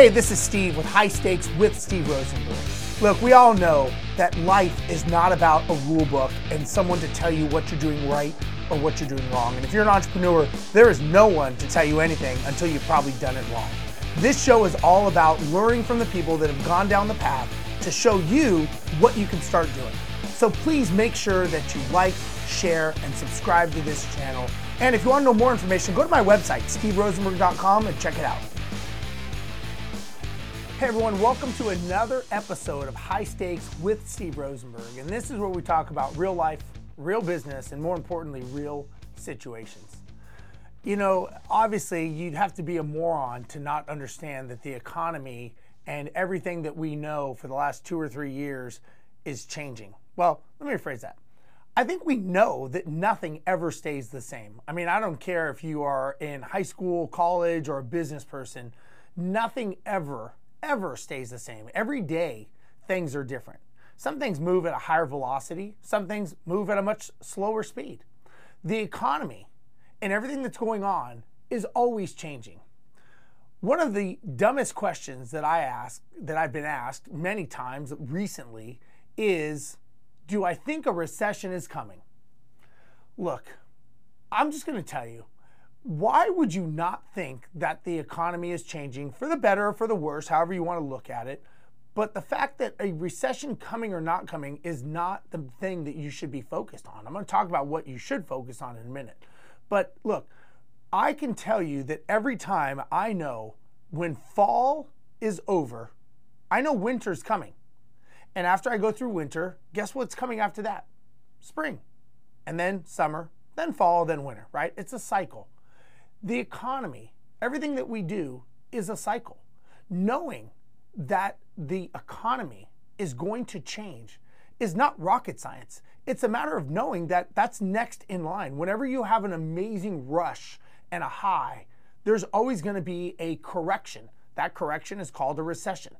Hey, this is Steve with High Stakes with Steve Rozenberg. Look, we all know that life is not about a rule book and someone to tell you what you're doing right or what you're doing wrong. And if you're an entrepreneur, there is no one to tell you anything until you've probably done it wrong. This show is all about learning from the people that have gone down the path to show you what you can start doing. So please make sure that you like, share, and subscribe to this channel. And if you want to know more information, go to my website, steverozenberg.com, and check it out. Hey everyone, welcome to another episode of High Stakes with Steve Rozenberg. And this is where we talk about real life, real business, and more importantly, real situations. You know, obviously, you'd have to be a moron to not understand that the economy and everything that we know for the last two or three years is changing. Well, let me rephrase that. I think we know that nothing ever stays the same. I mean, I don't care if you are in high school, college, or a business person, nothing ever ever stays the same. Every day, things are different. Some things move at a higher velocity, some things move at a much slower speed. The economy and everything that's going on is always changing. One of the dumbest questions that I ask, that I've been asked many times recently, is Do I think a recession is coming? Look, I'm just going to tell you why would you not think that the economy is changing for the better or for the worse, however you want to look at it? But the fact that a recession coming or not coming is not the thing that you should be focused on. I'm going to talk about what you should focus on in a minute. But look, I can tell you that every time I know when fall is over, I know winter's coming. And after I go through winter, guess what's coming after that? Spring. And then summer, then fall, then winter, right? It's a cycle. The economy, everything that we do is a cycle. Knowing that the economy is going to change is not rocket science. It's a matter of knowing that that's next in line. Whenever you have an amazing rush and a high, there's always going to be a correction. That correction is called a recession.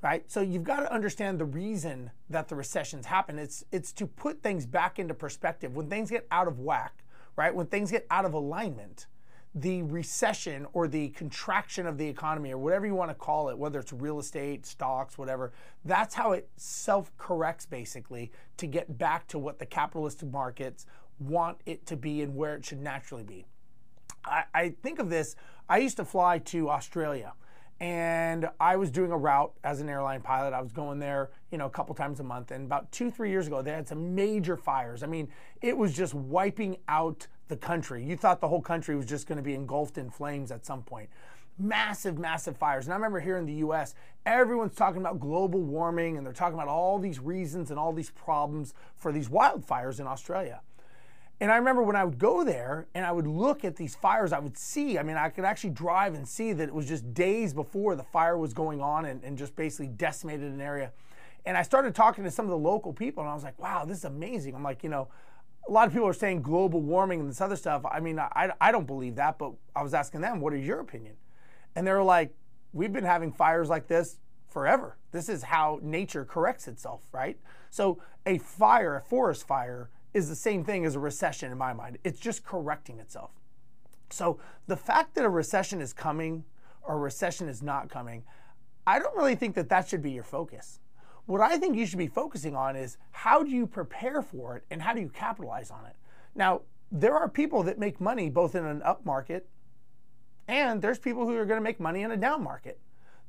Right? So you've got to understand the reason that the recessions happen. It's it's to put things back into perspective. When things get out of whack, right? When things get out of alignment, the recession or the contraction of the economy or whatever you want to call it, whether it's real estate, stocks, whatever, that's how it self corrects basically to get back to what the capitalist markets want it to be and where it should naturally be. I, I think of this, I used to fly to Australia and I was doing a route as an airline pilot. I was going there, you know, a couple times a month. And about two, three years ago, they had some major fires. I mean, it was just wiping out the country. You thought the whole country was just going to be engulfed in flames at some point. Massive, massive fires. And I remember here in the US, everyone's talking about global warming and they're talking about all these reasons and all these problems for these wildfires in Australia. And I remember when I would go there and I would look at these fires, I would see, I mean, I could actually drive and see that it was just days before the fire was going on and, and just basically decimated an area. And I started talking to some of the local people and I was like, wow, this is amazing. I'm like, you know, a lot of people are saying global warming and this other stuff. I mean, I, I don't believe that, but I was asking them, what is your opinion? And they were like, we've been having fires like this forever. This is how nature corrects itself, right? So a fire, a forest fire, is the same thing as a recession in my mind. It's just correcting itself. So the fact that a recession is coming or a recession is not coming, I don't really think that that should be your focus. What I think you should be focusing on is how do you prepare for it and how do you capitalize on it? Now, there are people that make money both in an up market and there's people who are going to make money in a down market.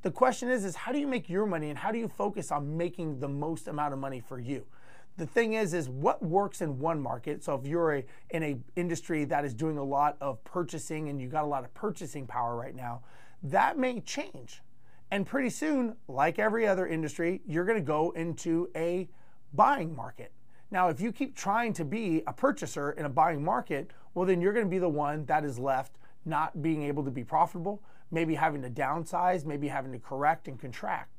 The question is is how do you make your money and how do you focus on making the most amount of money for you? the thing is is what works in one market so if you're a, in a industry that is doing a lot of purchasing and you got a lot of purchasing power right now that may change and pretty soon like every other industry you're going to go into a buying market now if you keep trying to be a purchaser in a buying market well then you're going to be the one that is left not being able to be profitable maybe having to downsize maybe having to correct and contract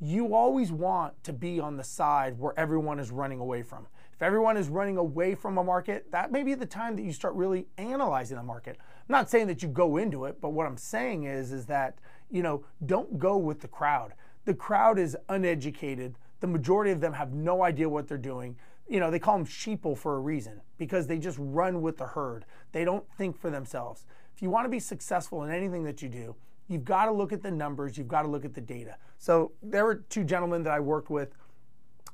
you always want to be on the side where everyone is running away from. If everyone is running away from a market, that may be the time that you start really analyzing the market. I'm not saying that you go into it, but what I'm saying is is that, you know, don't go with the crowd. The crowd is uneducated. The majority of them have no idea what they're doing. You know, they call them sheeple for a reason because they just run with the herd. They don't think for themselves. If you want to be successful in anything that you do, You've got to look at the numbers, you've got to look at the data. So there were two gentlemen that I worked with.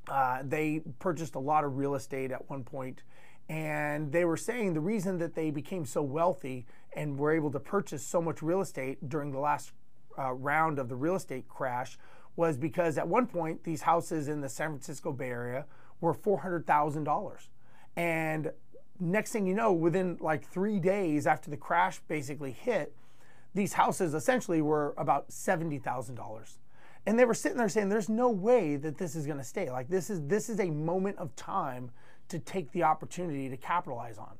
Uh, they purchased a lot of real estate at one point, and they were saying the reason that they became so wealthy and were able to purchase so much real estate during the last uh, round of the real estate crash was because at one point these houses in the San Francisco Bay Area were $400,000. And next thing you know, within like three days after the crash basically hit, these houses essentially were about $70,000. And they were sitting there saying, there's no way that this is going to stay. Like this is, this is a moment of time to take the opportunity to capitalize on.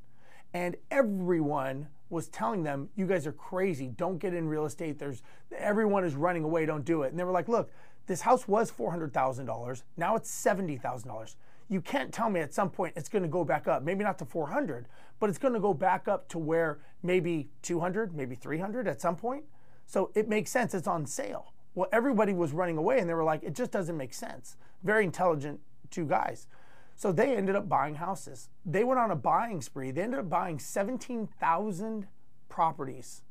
And everyone was telling them, you guys are crazy. Don't get in real estate. There's everyone is running away. Don't do it. And they were like, look, this house was $400,000. Now it's $70,000 you can't tell me at some point it's going to go back up. Maybe not to 400, but it's going to go back up to where maybe 200, maybe 300 at some point. So it makes sense. It's on sale. Well, everybody was running away and they were like, it just doesn't make sense. Very intelligent two guys. So they ended up buying houses. They went on a buying spree. They ended up buying 17,000 properties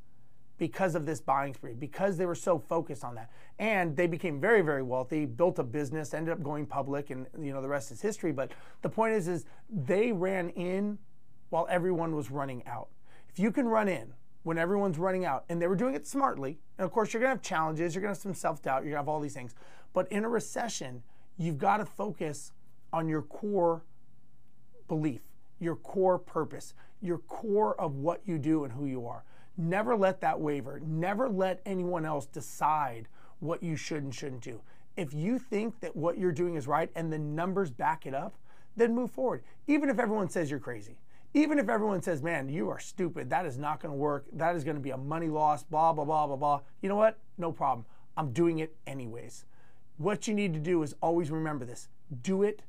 because of this buying spree, because they were so focused on that. And they became very, very wealthy, built a business, ended up going public, and you know the rest is history. But the point is, is they ran in while everyone was running out. If you can run in when everyone's running out, and they were doing it smartly, and of course you're gonna have challenges, you're gonna have some self-doubt, you're gonna have all these things. But in a recession, you've got to focus on your core belief, your core purpose, your core of what you do and who you are. Never let that waver. Never let anyone else decide what you should and shouldn't do. If you think that what you're doing is right and the numbers back it up, then move forward. Even if everyone says you're crazy. Even if everyone says, man, you are stupid, that is not going to work, that is going to be a money loss, blah, blah, blah, blah, blah. You know what? No problem. I'm doing it anyways. What you need to do is always remember this do it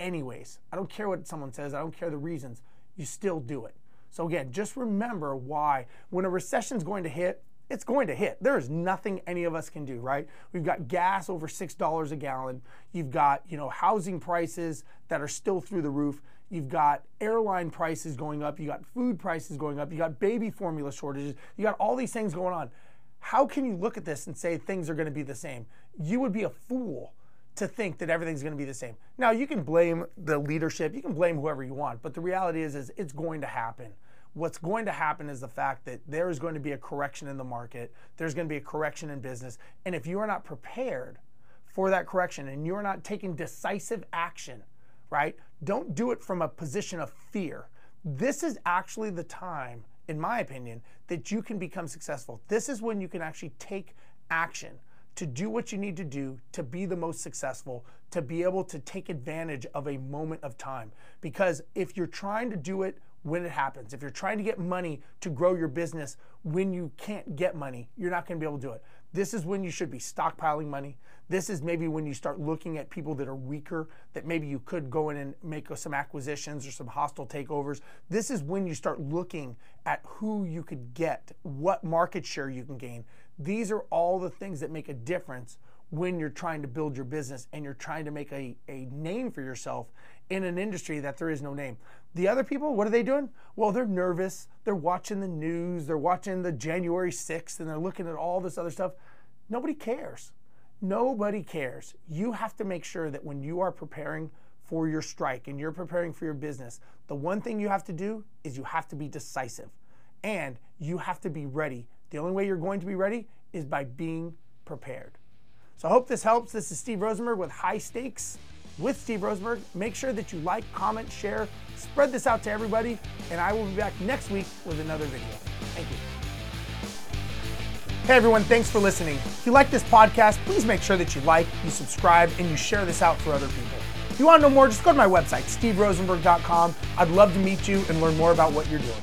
anyways. I don't care what someone says, I don't care the reasons. You still do it. So again, just remember why when a recession is going to hit, it's going to hit. There is nothing any of us can do, right? We've got gas over $6 a gallon. You've got, you know, housing prices that are still through the roof. You've got airline prices going up, you got food prices going up, you got baby formula shortages. You got all these things going on. How can you look at this and say things are going to be the same? You would be a fool to think that everything's going to be the same. Now, you can blame the leadership, you can blame whoever you want, but the reality is is it's going to happen what's going to happen is the fact that there is going to be a correction in the market, there's going to be a correction in business. And if you are not prepared for that correction and you're not taking decisive action, right, don't do it from a position of fear. This is actually the time, in my opinion, that you can become successful. This is when you can actually take action to do what you need to do to be the most successful, to be able to take advantage of a moment of time. Because if you're trying to do it when it happens. If you're trying to get money to grow your business when you can't get money, you're not going to be able to do it. This is when you should be stockpiling money. This is maybe when you start looking at people that are weaker, that maybe you could go in and make some acquisitions or some hostile takeovers. This is when you start looking at who you could get, what market share you can gain. These are all the things that make a difference when you're trying to build your business and you're trying to make a, a name for yourself in an industry that there is no name. The other people, what are they doing? Well, they're nervous. They're watching the news. They're watching the January 6th and they're looking at all this other stuff. Nobody cares. Nobody cares. You have to make sure that when you are preparing for your strike and you're preparing for your business, the one thing you have to do is you have to be decisive and you have to be ready. The only way you're going to be ready is by being prepared. So I hope this helps. This is Steve Rozenberg with High Stakes with Steve Rozenberg. Make sure that you like, comment, share, spread this out to everybody, and I will be back next week with another video. Thank you. Hey everyone, thanks for listening. If you like this podcast, please make sure that you like, you subscribe, and you share this out for other people. If you want to know more, just go to my website, steverozenberg.com. I'd love to meet you and learn more about what you're doing.